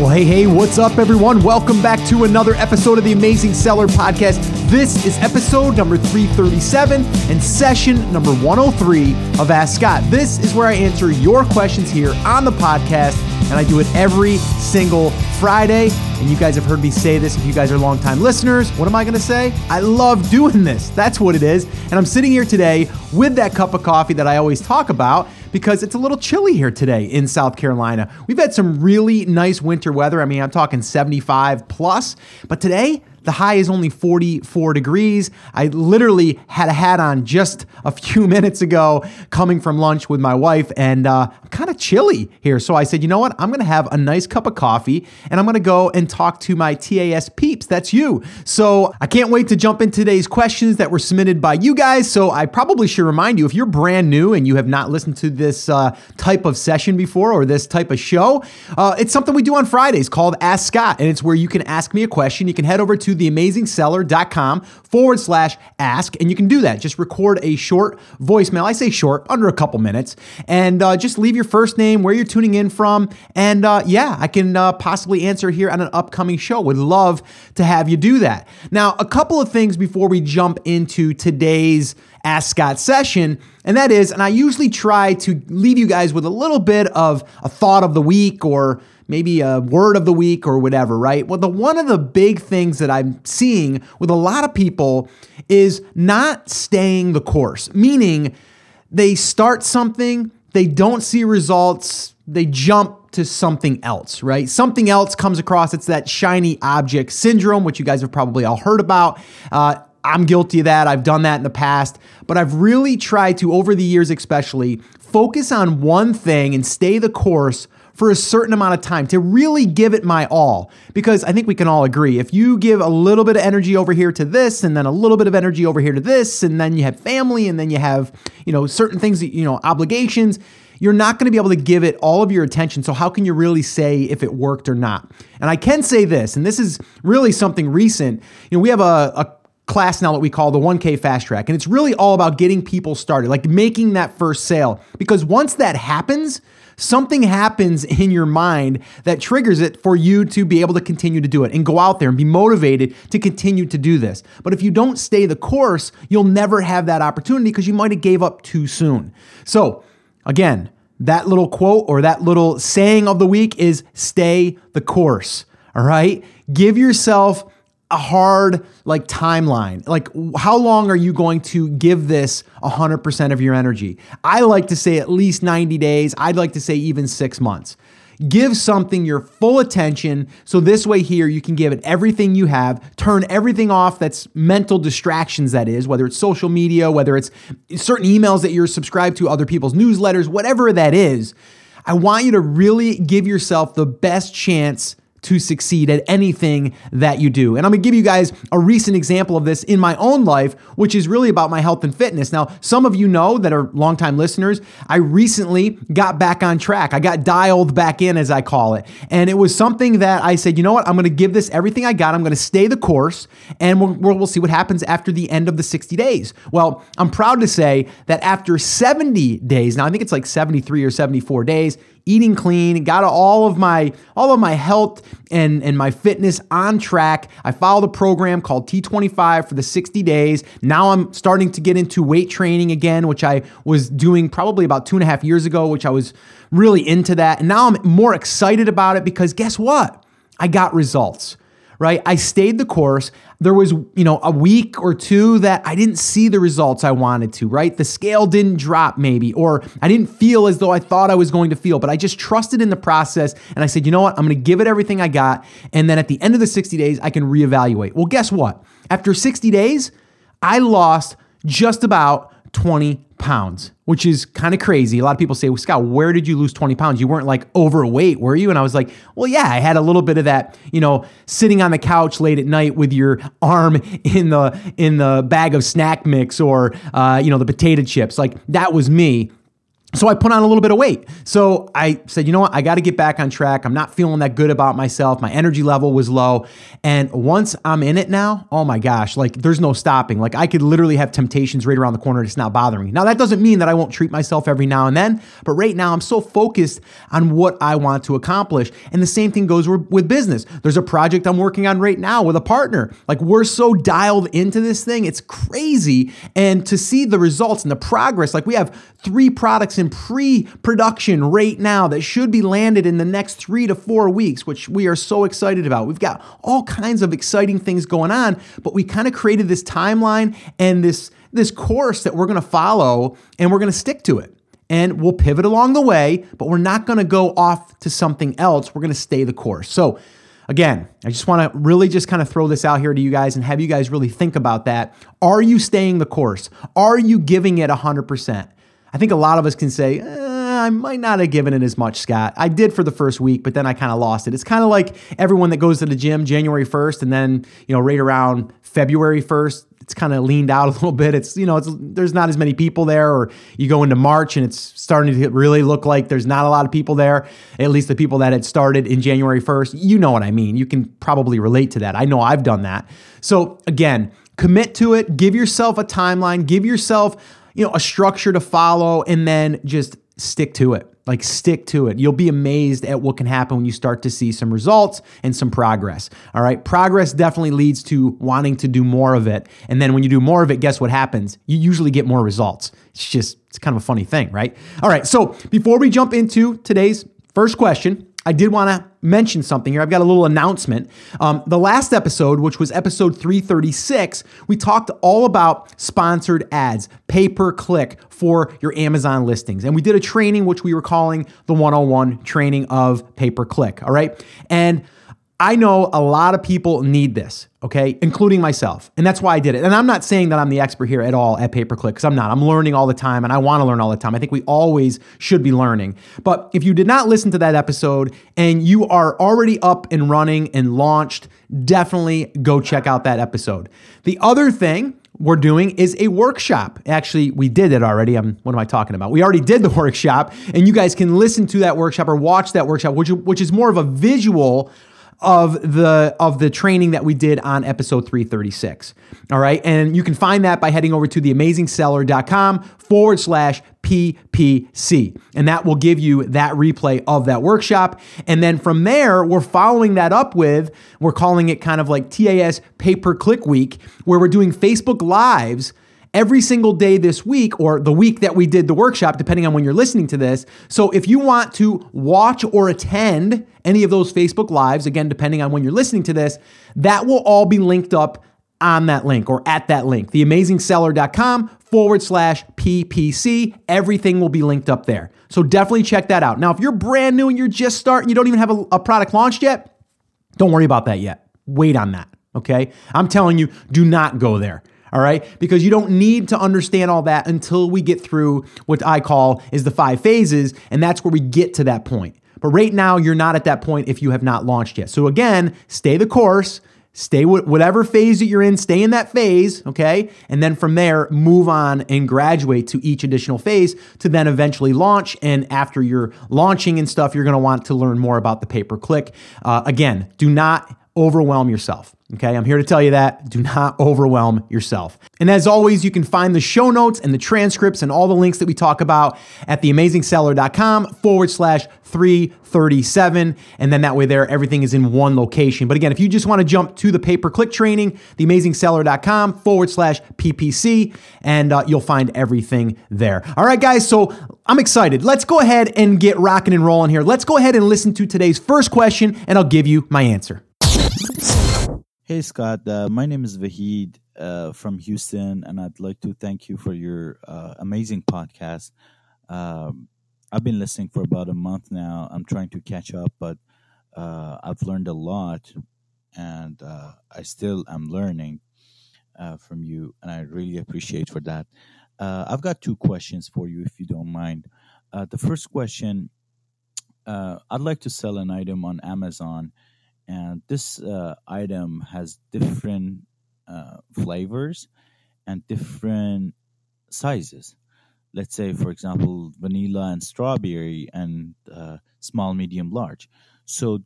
Well, hey, hey, what's up, everyone? Welcome back to another episode of the Amazing Seller Podcast. This is episode number 337 and session number 103 of Ask Scott. This is where I answer your questions here on the podcast, and I do it every single Friday. And you guys have heard me say this if you guys are longtime listeners. What am I going to say? I love doing this. That's what it is. And I'm sitting here today with that cup of coffee that I always talk about because it's a little chilly here today in South Carolina. We've had some really nice winter weather. I mean, I'm talking 75 plus, but today the high is only 44 degrees. I literally had a hat on just a few minutes ago coming from lunch with my wife, and uh, I'm kind of chilly here. So I said, you know what? I'm going to have a nice cup of coffee and I'm going to go and talk to my TAS peeps. That's you. So I can't wait to jump into today's questions that were submitted by you guys. So I probably should remind you if you're brand new and you have not listened to this uh, type of session before or this type of show, uh, it's something we do on Fridays called Ask Scott. And it's where you can ask me a question. You can head over to to theamazingseller.com forward slash ask. And you can do that. Just record a short voicemail. I say short, under a couple minutes. And uh, just leave your first name, where you're tuning in from. And uh, yeah, I can uh, possibly answer here on an upcoming show. Would love to have you do that. Now, a couple of things before we jump into today's Ask Scott session. And that is, and I usually try to leave you guys with a little bit of a thought of the week or maybe a word of the week or whatever, right? Well, the one of the big things that I'm seeing with a lot of people is not staying the course, meaning they start something, they don't see results, they jump to something else, right? Something else comes across. It's that shiny object syndrome, which you guys have probably all heard about. Uh, I'm guilty of that. I've done that in the past, but I've really tried to, over the years especially, focus on one thing and stay the course for a certain amount of time to really give it my all. Because I think we can all agree if you give a little bit of energy over here to this, and then a little bit of energy over here to this, and then you have family, and then you have, you know, certain things that, you know, obligations, you're not going to be able to give it all of your attention. So, how can you really say if it worked or not? And I can say this, and this is really something recent. You know, we have a, a class now that we call the 1K fast track. And it's really all about getting people started, like making that first sale. Because once that happens, something happens in your mind that triggers it for you to be able to continue to do it and go out there and be motivated to continue to do this. But if you don't stay the course, you'll never have that opportunity because you might have gave up too soon. So, again, that little quote or that little saying of the week is stay the course. All right? Give yourself a hard like timeline. Like how long are you going to give this 100% of your energy? I like to say at least 90 days. I'd like to say even 6 months. Give something your full attention so this way here you can give it everything you have, turn everything off that's mental distractions that is, whether it's social media, whether it's certain emails that you're subscribed to, other people's newsletters, whatever that is. I want you to really give yourself the best chance to succeed at anything that you do. And I'm gonna give you guys a recent example of this in my own life, which is really about my health and fitness. Now, some of you know that are longtime listeners, I recently got back on track. I got dialed back in, as I call it. And it was something that I said, you know what, I'm gonna give this everything I got. I'm gonna stay the course, and we'll, we'll see what happens after the end of the 60 days. Well, I'm proud to say that after 70 days, now I think it's like 73 or 74 days, eating clean, got all of my all of my health and and my fitness on track. I followed a program called T25 for the 60 days. Now I'm starting to get into weight training again, which I was doing probably about two and a half years ago, which I was really into that. And now I'm more excited about it because guess what? I got results right? I stayed the course. There was, you know, a week or two that I didn't see the results I wanted to, right? The scale didn't drop maybe, or I didn't feel as though I thought I was going to feel, but I just trusted in the process and I said, you know what? I'm going to give it everything I got. And then at the end of the 60 days, I can reevaluate. Well, guess what? After 60 days, I lost just about 20 pounds, which is kind of crazy. A lot of people say, well, Scott, where did you lose 20 pounds? You weren't like overweight, were you? And I was like, well, yeah, I had a little bit of that, you know, sitting on the couch late at night with your arm in the in the bag of snack mix or uh, you know, the potato chips. Like that was me. So I put on a little bit of weight. So I said, you know what? I got to get back on track. I'm not feeling that good about myself. My energy level was low. And once I'm in it now, oh my gosh, like there's no stopping. Like I could literally have temptations right around the corner. It's not bothering me. Now, that doesn't mean that I won't treat myself every now and then, but right now I'm so focused on what I want to accomplish. And the same thing goes with business. There's a project I'm working on right now with a partner. Like we're so dialed into this thing, it's crazy. And to see the results and the progress, like we have three products in pre production right now that should be landed in the next three to four weeks, which we are so excited about. We've got all kinds of exciting things going on, but we kind of created this timeline and this, this course that we're going to follow and we're going to stick to it. And we'll pivot along the way, but we're not going to go off to something else. We're going to stay the course. So, Again, I just want to really just kind of throw this out here to you guys and have you guys really think about that. Are you staying the course? Are you giving it 100%? I think a lot of us can say, eh, I might not have given it as much, Scott. I did for the first week, but then I kind of lost it. It's kind of like everyone that goes to the gym January 1st and then, you know, right around February 1st, it's kind of leaned out a little bit. It's, you know, it's there's not as many people there or you go into March and it's starting to really look like there's not a lot of people there, at least the people that had started in January 1st. You know what I mean. You can probably relate to that. I know I've done that. So, again, commit to it, give yourself a timeline, give yourself you know, a structure to follow and then just stick to it. Like stick to it. You'll be amazed at what can happen when you start to see some results and some progress. All right. Progress definitely leads to wanting to do more of it. And then when you do more of it, guess what happens? You usually get more results. It's just, it's kind of a funny thing, right? All right. So before we jump into today's first question, I did want to mention something here. I've got a little announcement. Um, the last episode, which was episode 336, we talked all about sponsored ads, pay per click for your Amazon listings. And we did a training, which we were calling the 101 training of pay per click. All right. And I know a lot of people need this, okay, including myself. And that's why I did it. And I'm not saying that I'm the expert here at all at pay per click, because I'm not. I'm learning all the time and I want to learn all the time. I think we always should be learning. But if you did not listen to that episode and you are already up and running and launched, definitely go check out that episode. The other thing, we're doing is a workshop. Actually, we did it already. I'm, what am I talking about? We already did the workshop, and you guys can listen to that workshop or watch that workshop, which, which is more of a visual of the of the training that we did on episode 336. All right. And you can find that by heading over to theamazingseller.com forward slash PPC. And that will give you that replay of that workshop. And then from there, we're following that up with, we're calling it kind of like TAS pay per click week, where we're doing Facebook Lives every single day this week or the week that we did the workshop, depending on when you're listening to this. So if you want to watch or attend any of those Facebook Lives, again, depending on when you're listening to this, that will all be linked up on that link or at that link, theamazingseller.com forward slash PPC. Everything will be linked up there. So definitely check that out. Now, if you're brand new and you're just starting, you don't even have a, a product launched yet, don't worry about that yet. Wait on that. Okay. I'm telling you, do not go there all right? Because you don't need to understand all that until we get through what I call is the five phases, and that's where we get to that point. But right now, you're not at that point if you have not launched yet. So again, stay the course, stay whatever phase that you're in, stay in that phase, okay? And then from there, move on and graduate to each additional phase to then eventually launch. And after you're launching and stuff, you're gonna want to learn more about the pay per click. Uh, again, do not overwhelm yourself. Okay, I'm here to tell you that. Do not overwhelm yourself. And as always, you can find the show notes and the transcripts and all the links that we talk about at theamazingseller.com forward slash 337. And then that way, there, everything is in one location. But again, if you just want to jump to the pay per click training, theamazingseller.com forward slash PPC, and uh, you'll find everything there. All right, guys, so I'm excited. Let's go ahead and get rocking and rolling here. Let's go ahead and listen to today's first question, and I'll give you my answer. Hey, Scott. Uh, my name is Vahid uh, from Houston, and I'd like to thank you for your uh, amazing podcast. Um, I've been listening for about a month now. I'm trying to catch up, but uh, I've learned a lot, and uh, I still am learning uh, from you, and I really appreciate for that. I've got two questions for you, if you don't mind. the first question: I'd like to sell an item on Amazon and this uh, item has different uh, flavors and different sizes. let's say, for example, vanilla and strawberry and uh, small, medium, large. So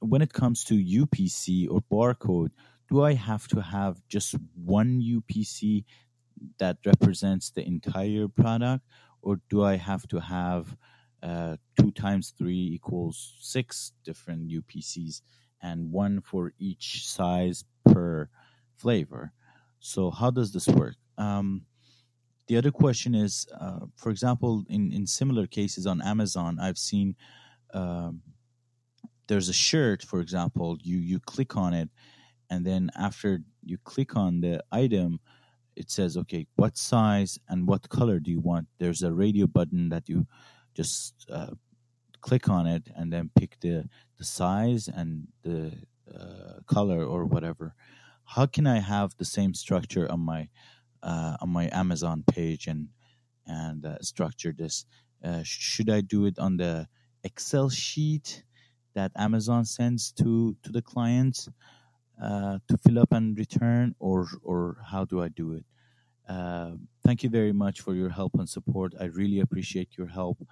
when it comes to UPC or barcode, do I have to have just one UPC that represents the entire product, or do I have to have uh, two times three equals six different UPCs and one for each size per flavor? So, how does this work? Um, the other question is, uh, for example, in, in similar cases on Amazon, I've seen um, there's a shirt, for example, you you click on it, and then after you click on the item, it says, okay, what size and what color do you want? There's a radio button that you just uh, click on it and then pick the the size and the uh, color or whatever. How can I have the same structure on my uh, on my Amazon page and and uh, structure this? Uh, should I do it on the Excel sheet that Amazon sends to to the clients uh, to fill up and return, or or how do I do it? Thank you very much for your help and support. I really appreciate your help,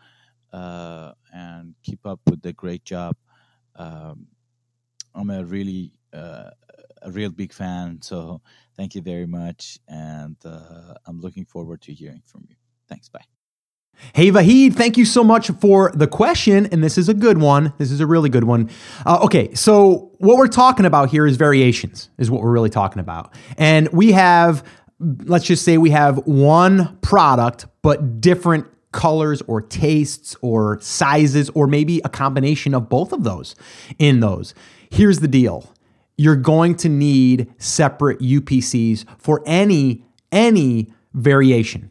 uh, and keep up with the great job. Um, I'm a really uh, a real big fan, so thank you very much, and uh, I'm looking forward to hearing from you. Thanks. Bye. Hey, Vahid, thank you so much for the question. And this is a good one. This is a really good one. Uh, okay, so what we're talking about here is variations, is what we're really talking about. And we have, let's just say we have one product, but different colors or tastes or sizes, or maybe a combination of both of those in those. Here's the deal you're going to need separate UPCs for any any variation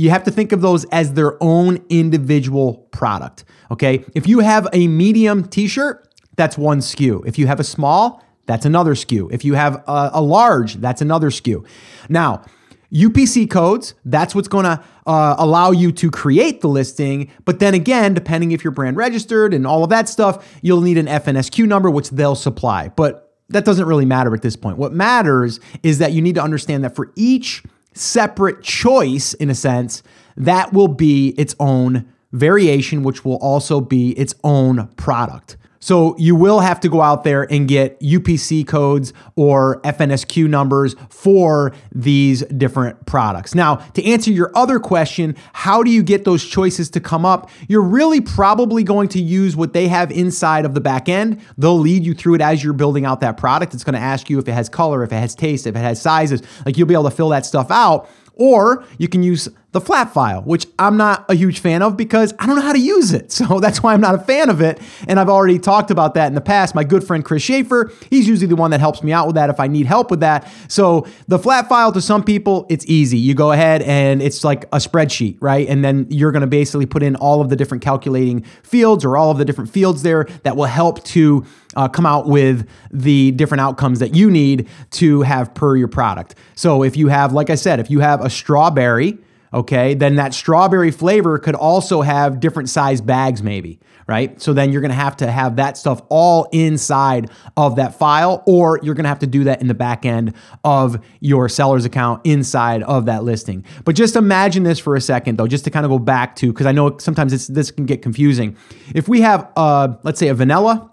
you have to think of those as their own individual product. Okay. If you have a medium t shirt, that's one SKU. If you have a small, that's another SKU. If you have a, a large, that's another SKU. Now, UPC codes, that's what's going to uh, allow you to create the listing. But then again, depending if you're brand registered and all of that stuff, you'll need an FNSKU number, which they'll supply. But that doesn't really matter at this point. What matters is that you need to understand that for each separate choice, in a sense, that will be its own variation, which will also be its own product. So you will have to go out there and get UPC codes or FNSKU numbers for these different products. Now, to answer your other question, how do you get those choices to come up? You're really probably going to use what they have inside of the back end. They'll lead you through it as you're building out that product. It's going to ask you if it has color, if it has taste, if it has sizes. Like you'll be able to fill that stuff out. Or you can use the flat file, which I'm not a huge fan of because I don't know how to use it. So that's why I'm not a fan of it. And I've already talked about that in the past. My good friend Chris Schaefer, he's usually the one that helps me out with that if I need help with that. So the flat file to some people, it's easy. You go ahead and it's like a spreadsheet, right? And then you're going to basically put in all of the different calculating fields or all of the different fields there that will help to uh, come out with the different outcomes that you need to have per your product. So if you have, like I said, if you have a strawberry, okay, then that strawberry flavor could also have different size bags, maybe, right? So then you're gonna have to have that stuff all inside of that file, or you're gonna have to do that in the back end of your seller's account inside of that listing. But just imagine this for a second, though, just to kind of go back to, because I know sometimes this can get confusing. If we have, uh, let's say, a vanilla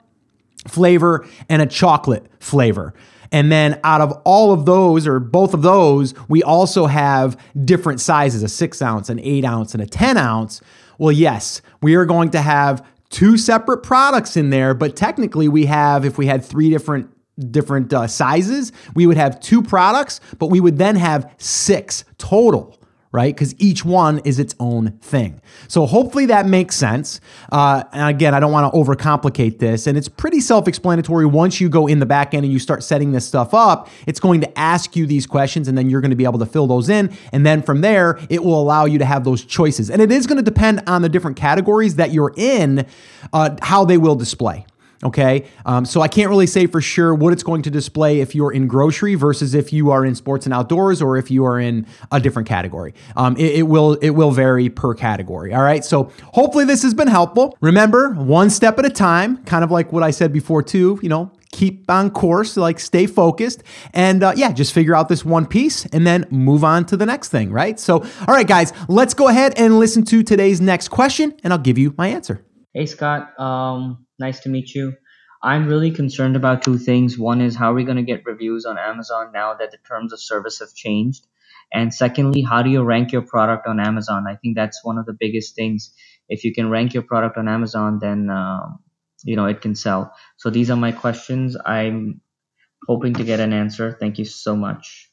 flavor and a chocolate flavor. And then out of all of those, or both of those, we also have different sizes a six ounce, an eight ounce, and a 10 ounce. Well, yes, we are going to have two separate products in there, but technically we have, if we had three different different uh, sizes, we would have two products, but we would then have six total right? Because each one is its own thing. So hopefully that makes sense. Uh, and again, I don't want to overcomplicate this. And it's pretty self explanatory once you go in the back end and you start setting this stuff up. It's going to ask you these questions and then you're going to be able to fill those in. And then from there, it will allow you to have those choices. And it is going to depend on the different categories that you're in, uh, how they will display. Okay. Um, so I can't really say for sure what it's going to display if you're in grocery versus if you are in sports and outdoors or if you are in a different category. Um, it, it, will it will vary per category. All right. So hopefully this has been helpful. Remember, one step at a time, kind of like what I said before too. You know, keep on course, like stay focused, and uh, yeah, just figure out this one piece and then move on to the next thing, right? So, all right, guys, let's go ahead and listen to today's next question, and I'll give you my answer. Hey, Scott. Um, nice to meet you. I'm really concerned about two things. One is how are we going to get reviews on Amazon now that the terms of service have changed? And secondly, how do you rank your product on Amazon? I think that's one of the biggest things. If you can rank your product on Amazon, then um, you know it can sell. So these are my questions. I'm hoping to get an answer. Thank you so much.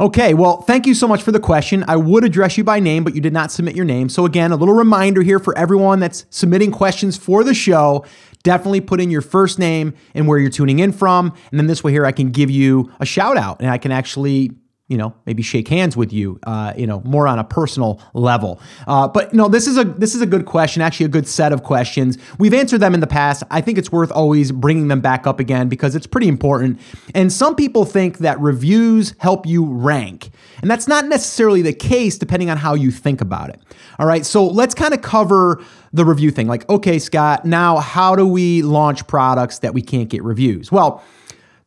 Okay, well, thank you so much for the question. I would address you by name, but you did not submit your name. So, again, a little reminder here for everyone that's submitting questions for the show definitely put in your first name and where you're tuning in from. And then this way, here, I can give you a shout out and I can actually you know maybe shake hands with you uh, you know more on a personal level. Uh, but no this is a this is a good question actually a good set of questions. We've answered them in the past. I think it's worth always bringing them back up again because it's pretty important. And some people think that reviews help you rank. And that's not necessarily the case depending on how you think about it. All right so let's kind of cover the review thing. Like okay scott now how do we launch products that we can't get reviews? Well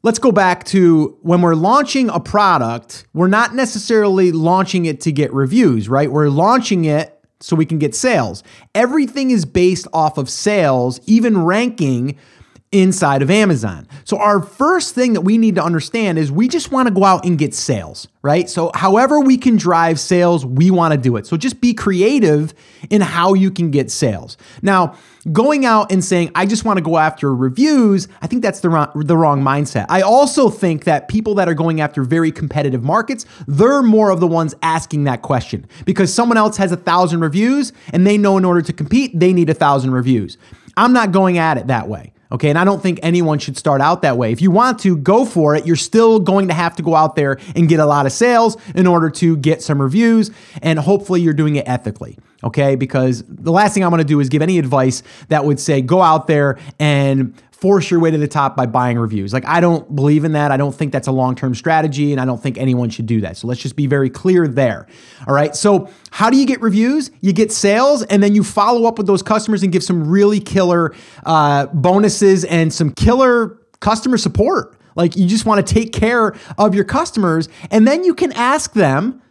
let's go back to when we're launching a product, we're not necessarily launching it to get reviews, right? We're launching it so we can get sales. Everything is based off of sales, even ranking inside of Amazon. So, our first thing that we need to understand is we just want to go out and get sales, right? So, however we can drive sales, we want to do it. So, just be creative in how you can get sales. Now, going out and saying, I just want to go after reviews, I think that's the wrong, the wrong mindset. I also think that people that are going after very competitive markets, they're more of the ones asking that question because someone else has a thousand reviews and they know in order to compete, they need a thousand reviews. I'm not going at it that way. Okay. And I don't think anyone should start out that way. If you want to go for it, you're still going to have to go out there and get a lot of sales in order to get some reviews. And hopefully you're doing it ethically. Okay. Because the last thing I'm to do is give any advice that would say go out there and force your way to the top by buying reviews. Like, I don't believe in that. I don't think that's a long term strategy, and I don't think anyone should do that. So let's just be very clear there. All right. So, how do you get reviews? You get sales, and then you follow up with those customers and give some really killer uh, bonuses and some killer customer support. Like, you just want to take care of your customers, and then you can ask them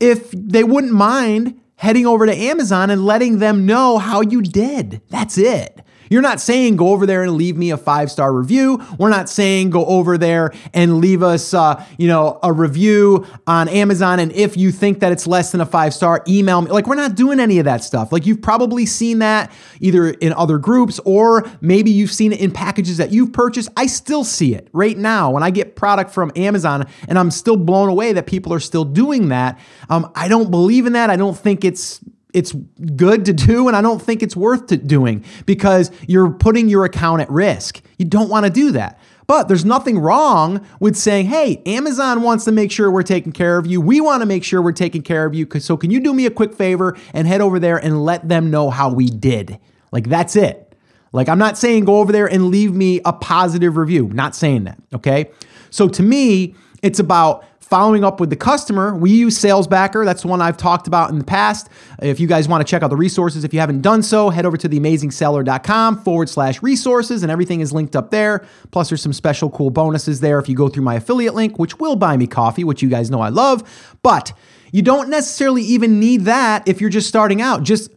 if they wouldn't mind heading over to Amazon and letting them know how you did. That's it. You're not saying go over there and leave me a five star review. We're not saying go over there and leave us, uh, you know, a review on Amazon. And if you think that it's less than a five star, email me. Like we're not doing any of that stuff. Like you've probably seen that either in other groups or maybe you've seen it in packages that you've purchased. I still see it right now when I get product from Amazon, and I'm still blown away that people are still doing that. Um, I don't believe in that. I don't think it's it's good to do and I don't think it's worth doing because you're putting your account at risk. You don't want to do that. But there's nothing wrong with saying, hey, Amazon wants to make sure we're taking care of you. We want to make sure we're taking care of you. So can you do me a quick favor and head over there and let them know how we did? Like, that's it. Like, I'm not saying go over there and leave me a positive review. Not saying that. Okay. So to me, it's about following up with the customer, we use SalesBacker. That's the one I've talked about in the past. If you guys want to check out the resources, if you haven't done so, head over to theamazingseller.com forward slash resources, and everything is linked up there. Plus, there's some special cool bonuses there if you go through my affiliate link, which will buy me coffee, which you guys know I love. But you don't necessarily even need that if you're just starting out. Just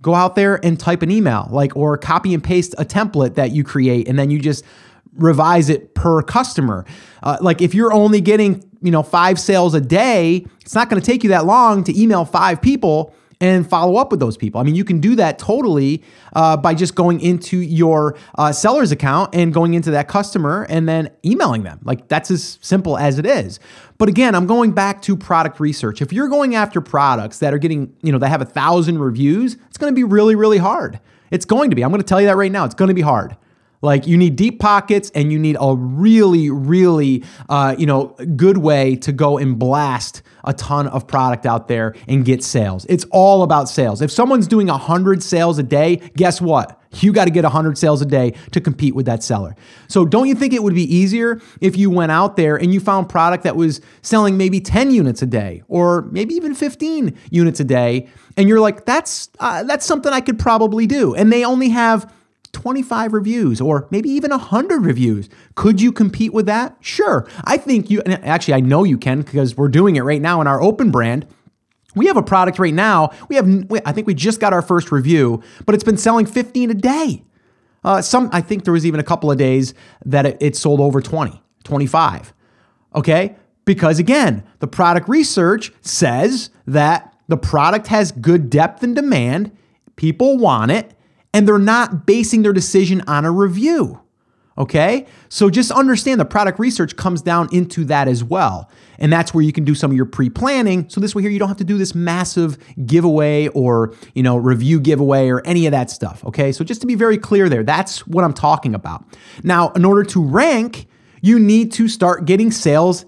go out there and type an email, like, or copy and paste a template that you create, and then you just revise it per customer. Uh, like if you're only getting you know five sales a day, it's not going to take you that long to email five people and follow up with those people. I mean, you can do that totally uh, by just going into your uh, seller's account and going into that customer and then emailing them. Like that's as simple as it is. But again, I'm going back to product research. If you're going after products that are getting, you know, that have a thousand reviews, it's going to be really, really hard. It's going to be. I'm going to tell you that right now. It's going to be hard. Like you need deep pockets and you need a really, really, uh, you know, good way to go and blast a ton of product out there and get sales. It's all about sales. If someone's doing 100 sales a day, guess what? You got to get 100 sales a day to compete with that seller. So don't you think it would be easier if you went out there and you found product that was selling maybe 10 units a day or maybe even 15 units a day and you're like that's uh, that's something I could probably do. And they only have 25 reviews or maybe even 100 reviews. Could you compete with that? Sure. I think you, actually, I know you can because we're doing it right now in our open brand. We have a product right now. We have, I think we just got our first review, but it's been selling 15 a day. Uh, some, I think there was even a couple of days that it, it sold over 20, 25. Okay. Because again, the product research says that the product has good depth and demand, people want it, and they're not basing their decision on a review. Okay? So just understand the product research comes down into that as well. And that's where you can do some of your pre-planning. So this way here you don't have to do this massive giveaway or, you know, review giveaway or any of that stuff, okay? So just to be very clear there, that's what I'm talking about. Now, in order to rank, you need to start getting sales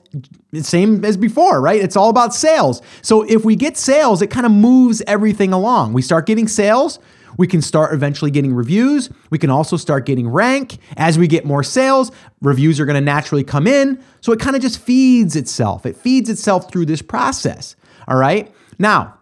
same as before, right? It's all about sales. So if we get sales, it kind of moves everything along. We start getting sales, we can start eventually getting reviews. We can also start getting rank. As we get more sales, reviews are going to naturally come in. So it kind of just feeds itself. It feeds itself through this process. All right. Now,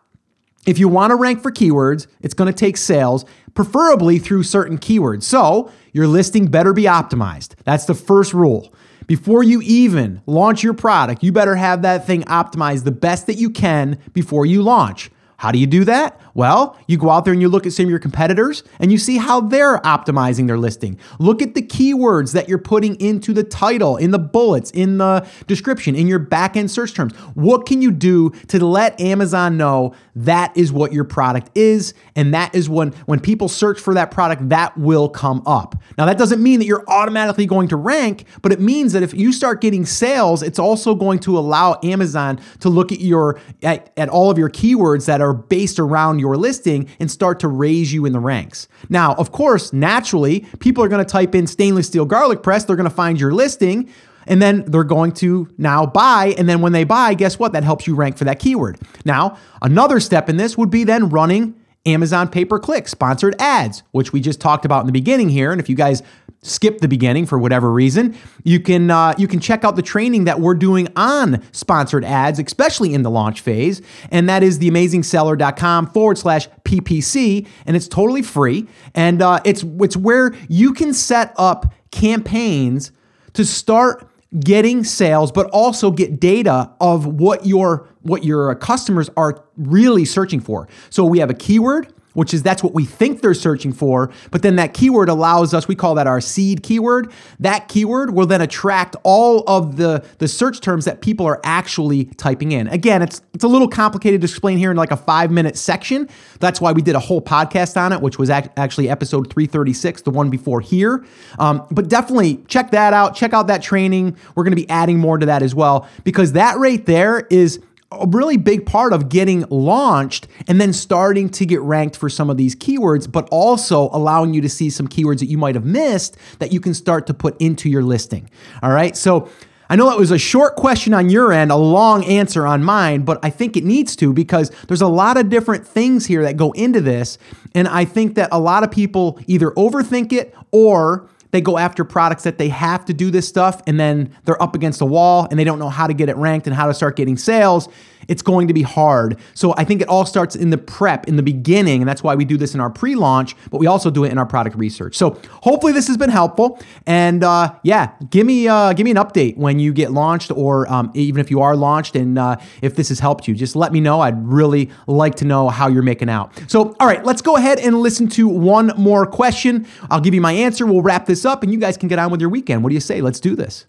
if you want to rank for keywords, it's going to take sales, preferably through certain keywords. So your listing better be optimized. That's the first rule. Before you even launch your product, you better have that thing optimized the best that you can before you launch. How do you do that? Well, you go out there and you look at some of your competitors and you see how they're optimizing their listing. Look at the keywords that you're putting into the title, in the bullets, in the description, in your back end search terms. What can you do to let Amazon know that is what your product is? And that is when, when people search for that product, that will come up. Now, that doesn't mean that you're automatically going to rank, but it means that if you start getting sales, it's also going to allow Amazon to look at your at, at all of your keywords that are are based around your listing and start to raise you in the ranks. Now, of course, naturally, people are going to type in stainless steel garlic press, they're going to find your listing. And then they're going to now buy. And then when they buy, guess what? That helps you rank for that keyword. Now, another step in this would be then running Amazon pay per click sponsored ads, which we just talked about in the beginning here. And if you guys skip the beginning for whatever reason, you can uh, you can check out the training that we're doing on sponsored ads, especially in the launch phase, and that is theamazingseller.com forward slash ppc, and it's totally free, and uh, it's it's where you can set up campaigns to start getting sales but also get data of what your what your customers are really searching for. So we have a keyword which is that's what we think they're searching for. But then that keyword allows us, we call that our seed keyword. That keyword will then attract all of the, the search terms that people are actually typing in. Again, it's, it's a little complicated to explain here in like a five minute section. That's why we did a whole podcast on it, which was actually episode 336, the one before here. Um, but definitely check that out. Check out that training. We're going to be adding more to that as well because that right there is a really big part of getting launched and then starting to get ranked for some of these keywords, but also allowing you to see some keywords that you might have missed that you can start to put into your listing. All right. So I know that was a short question on your end, a long answer on mine, but I think it needs to because there's a lot of different things here that go into this. And I think that a lot of people either overthink it or they go after products that they have to do this stuff and then they're up against a wall and they don't know how to get it ranked and how to start getting sales it's going to be hard. So I think it all starts in the prep, in the beginning, and that's why we do this in our pre-launch, but we also do it in our product research. So hopefully this has been helpful. And uh, yeah, give me uh, give me an update when you get launched, or um, even if you are launched, and uh, if this has helped you, just let me know. I'd really like to know how you're making out. So all right, let's go ahead and listen to one more question. I'll give you my answer. We'll wrap this up, and you guys can get on with your weekend. What do you say? Let's do this.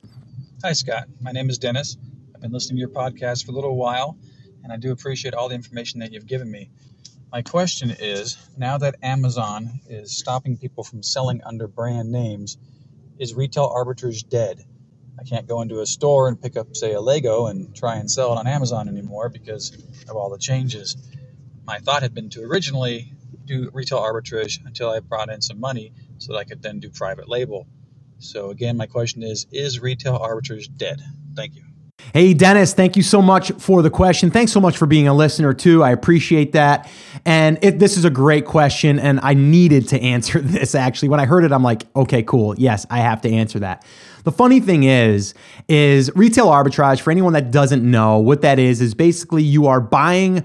Hi, Scott. My name is Dennis. I've been listening to your podcast for a little while and I do appreciate all the information that you've given me. My question is now that Amazon is stopping people from selling under brand names, is retail arbitrage dead? I can't go into a store and pick up, say, a Lego and try and sell it on Amazon anymore because of all the changes. My thought had been to originally do retail arbitrage until I brought in some money so that I could then do private label. So, again, my question is Is retail arbitrage dead? Thank you. Hey, Dennis, thank you so much for the question. Thanks so much for being a listener, too. I appreciate that. And it, this is a great question, and I needed to answer this actually. When I heard it, I'm like, okay, cool. Yes, I have to answer that. The funny thing is, is retail arbitrage, for anyone that doesn't know what that is, is basically you are buying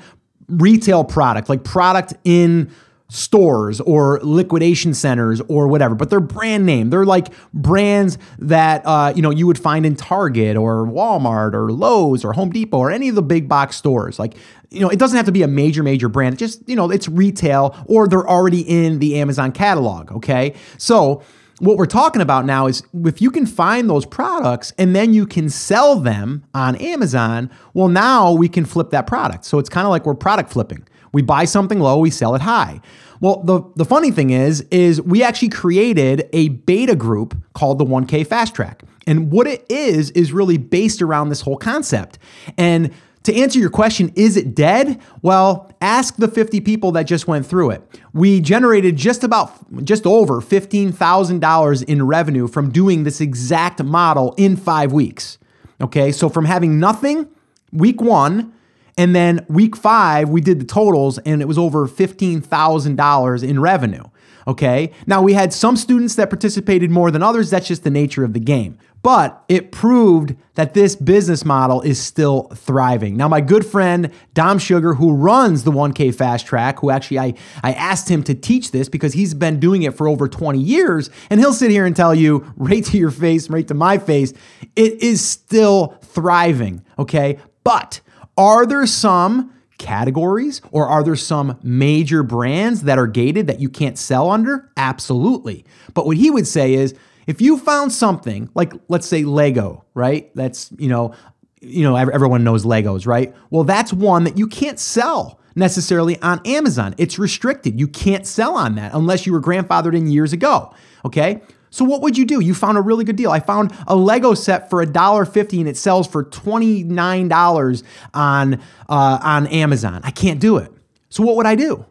retail product, like product in stores or liquidation centers or whatever, but they're brand name. They're like brands that uh, you know you would find in Target or Walmart or Lowe's or Home Depot or any of the big box stores. Like you know, it doesn't have to be a major major brand. It just you know it's retail or they're already in the Amazon catalog. Okay, so what we're talking about now is if you can find those products and then you can sell them on Amazon, well, now we can flip that product. So it's kind of like we're product flipping. We buy something low, we sell it high. Well, the, the funny thing is, is we actually created a beta group called the 1K Fast Track. And what it is, is really based around this whole concept. And to answer your question, is it dead? Well, ask the 50 people that just went through it. We generated just about, just over $15,000 in revenue from doing this exact model in five weeks. Okay, so from having nothing, week one, and then week five, we did the totals and it was over $15,000 in revenue. Okay. Now we had some students that participated more than others. That's just the nature of the game. But it proved that this business model is still thriving. Now, my good friend Dom Sugar, who runs the 1K Fast Track, who actually I, I asked him to teach this because he's been doing it for over 20 years, and he'll sit here and tell you right to your face, right to my face, it is still thriving. Okay. But are there some categories or are there some major brands that are gated that you can't sell under? Absolutely. But what he would say is if you found something like let's say Lego, right? That's, you know, you know everyone knows Legos, right? Well, that's one that you can't sell necessarily on Amazon. It's restricted. You can't sell on that unless you were grandfathered in years ago, okay? So what would you do? You found a really good deal. I found a Lego set for $1.50 and it sells for $29 on, uh, on Amazon. I can't do it. So what would I do?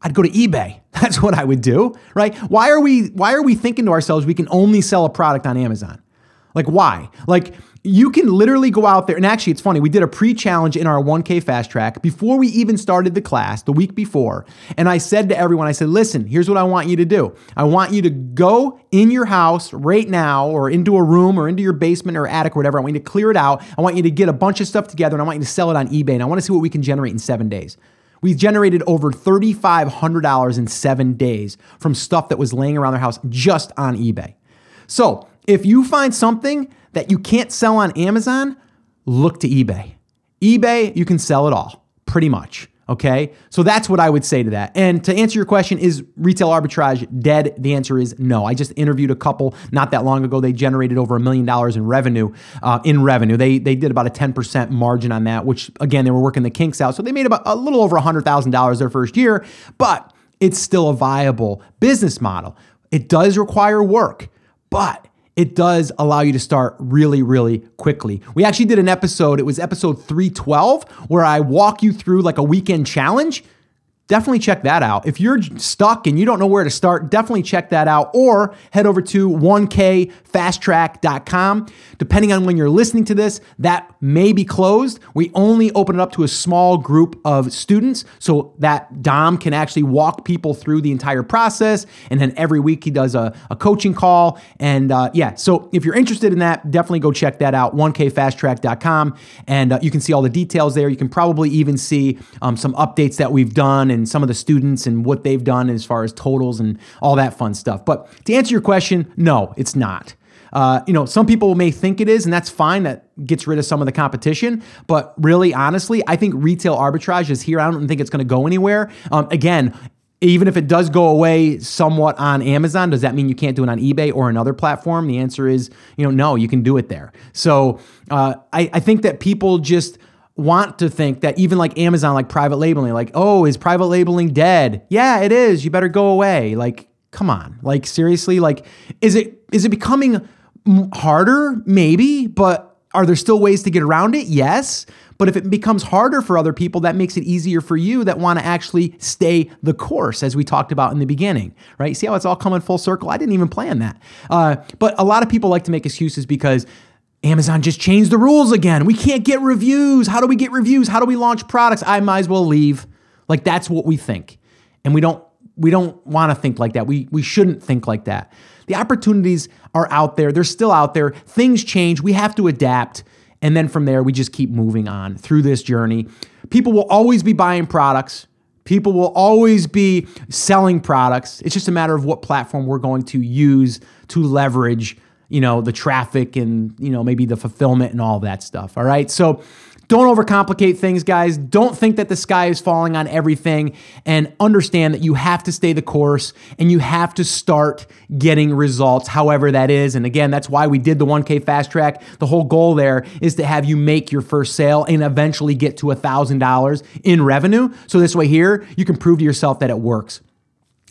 I'd go to eBay. That's what I would do, right? Why are we why are we thinking to ourselves we can only sell a product on Amazon? Like why? Like you can literally go out there and actually it's funny we did a pre-challenge in our 1k fast track before we even started the class the week before and i said to everyone i said listen here's what i want you to do. I want you to go in your house right now or into a room or into your basement or attic or whatever. I want you to clear it out. I want you to get a bunch of stuff together and i want you to sell it on ebay and i want to see what we can generate in seven days. We've generated over $3,500 in seven days from stuff that was laying around their house just on eBay. So if you find something that you can't sell on Amazon, look to eBay. eBay, you can sell it all, pretty much. Okay. So that's what I would say to that. And to answer your question, is retail arbitrage dead? The answer is no. I just interviewed a couple not that long ago. They generated over a million dollars in revenue. Uh, in revenue, they they did about a ten percent margin on that, which again they were working the kinks out. So they made about a little over a hundred thousand dollars their first year, but it's still a viable business model. It does require work, but it does allow you to start really, really quickly. We actually did an episode, it was episode 312, where I walk you through like a weekend challenge definitely check that out. If you're stuck and you don't know where to start, definitely check that out or head over to 1kfasttrack.com. Depending on when you're listening to this, that may be closed. We only open it up to a small group of students so that Dom can actually walk people through the entire process. And then every week he does a, a coaching call. And uh, yeah, so if you're interested in that, definitely go check that out, 1kfasttrack.com. And uh, you can see all the details there. You can probably even see um, some updates that we've done and some of the students and what they've done as far as totals and all that fun stuff. But to answer your question, no, it's not. Uh, you know, some people may think it is, and that's fine. That gets rid of some of the competition. But really, honestly, I think retail arbitrage is here. I don't think it's going to go anywhere. Um, again, even if it does go away somewhat on Amazon, does that mean you can't do it on eBay or another platform? The answer is, you know, no, you can do it there. So uh, I, I think that people just want to think that even like Amazon, like private labeling, like, oh, is private labeling dead? Yeah, it is. You better go away. Like, come on. Like, seriously, like, is it is it becoming harder? Maybe, but are there still ways to get around it? Yes. But if it becomes harder for other people, that makes it easier for you that want to actually stay the course, as we talked about in the beginning, right? See how it's all coming full circle? I didn't even plan that. Uh, but a lot of people like to make excuses because Amazon just changed the rules again. We can't get reviews. How do we get reviews? How do we launch products? I might as well leave. Like that's what we think. And we don't we don't want to think like that. We we shouldn't think like that. The opportunities are out there. They're still out there. Things change. We have to adapt. And then from there we just keep moving on through this journey. People will always be buying products People will always be selling products. It's just a matter of what platform we're going to use to leverage, you know, the traffic and, you know, maybe the fulfillment and all that stuff. All right. So don't overcomplicate things, guys. Don't think that the sky is falling on everything and understand that you have to stay the course and you have to start getting results, however that is. And again, that's why we did the 1K fast track. The whole goal there is to have you make your first sale and eventually get to $1,000 in revenue. So this way here, you can prove to yourself that it works.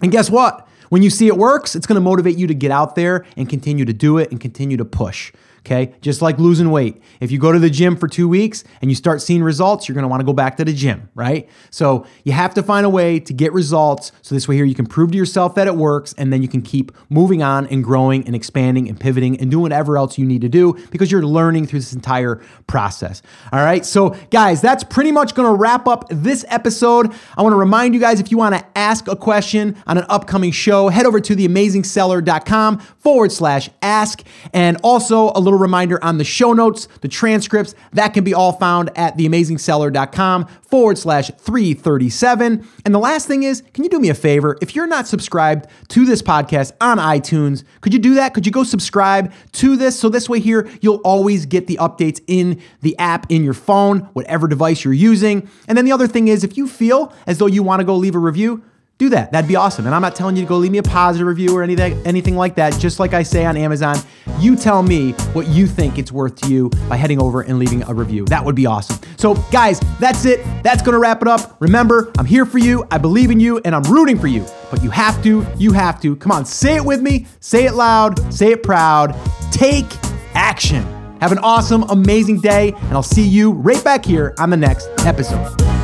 And guess what? When you see it works, it's going to motivate you to get out there and continue to do it and continue to push. Okay. Just like losing weight. If you go to the gym for two weeks and you start seeing results, you're going to want to go back to the gym, right? So you have to find a way to get results. So this way here, you can prove to yourself that it works and then you can keep moving on and growing and expanding and pivoting and doing whatever else you need to do because you're learning through this entire process. All right. So guys, that's pretty much going to wrap up this episode. I want to remind you guys, if you want to ask a question on an upcoming show, head over to theamazingseller.com forward slash ask. And also a little little reminder on the show notes, the transcripts, that can be all found at theamazingseller.com forward slash 337. And the last thing is, can you do me a favor? If you're not subscribed to this podcast on iTunes, could you do that? Could you go subscribe to this? So this way here, you'll always get the updates in the app in your phone, whatever device you're using. And then the other thing is, if you feel as though you want to go leave a review, do that. That'd be awesome. And I'm not telling you to go leave me a positive review or anything, anything like that. Just like I say on Amazon, you tell me what you think it's worth to you by heading over and leaving a review. That would be awesome. So, guys, that's it. That's going to wrap it up. Remember, I'm here for you. I believe in you and I'm rooting for you. But you have to, you have to. Come on, say it with me. Say it loud. Say it proud. Take action. Have an awesome, amazing day, and I'll see you right back here on the next episode.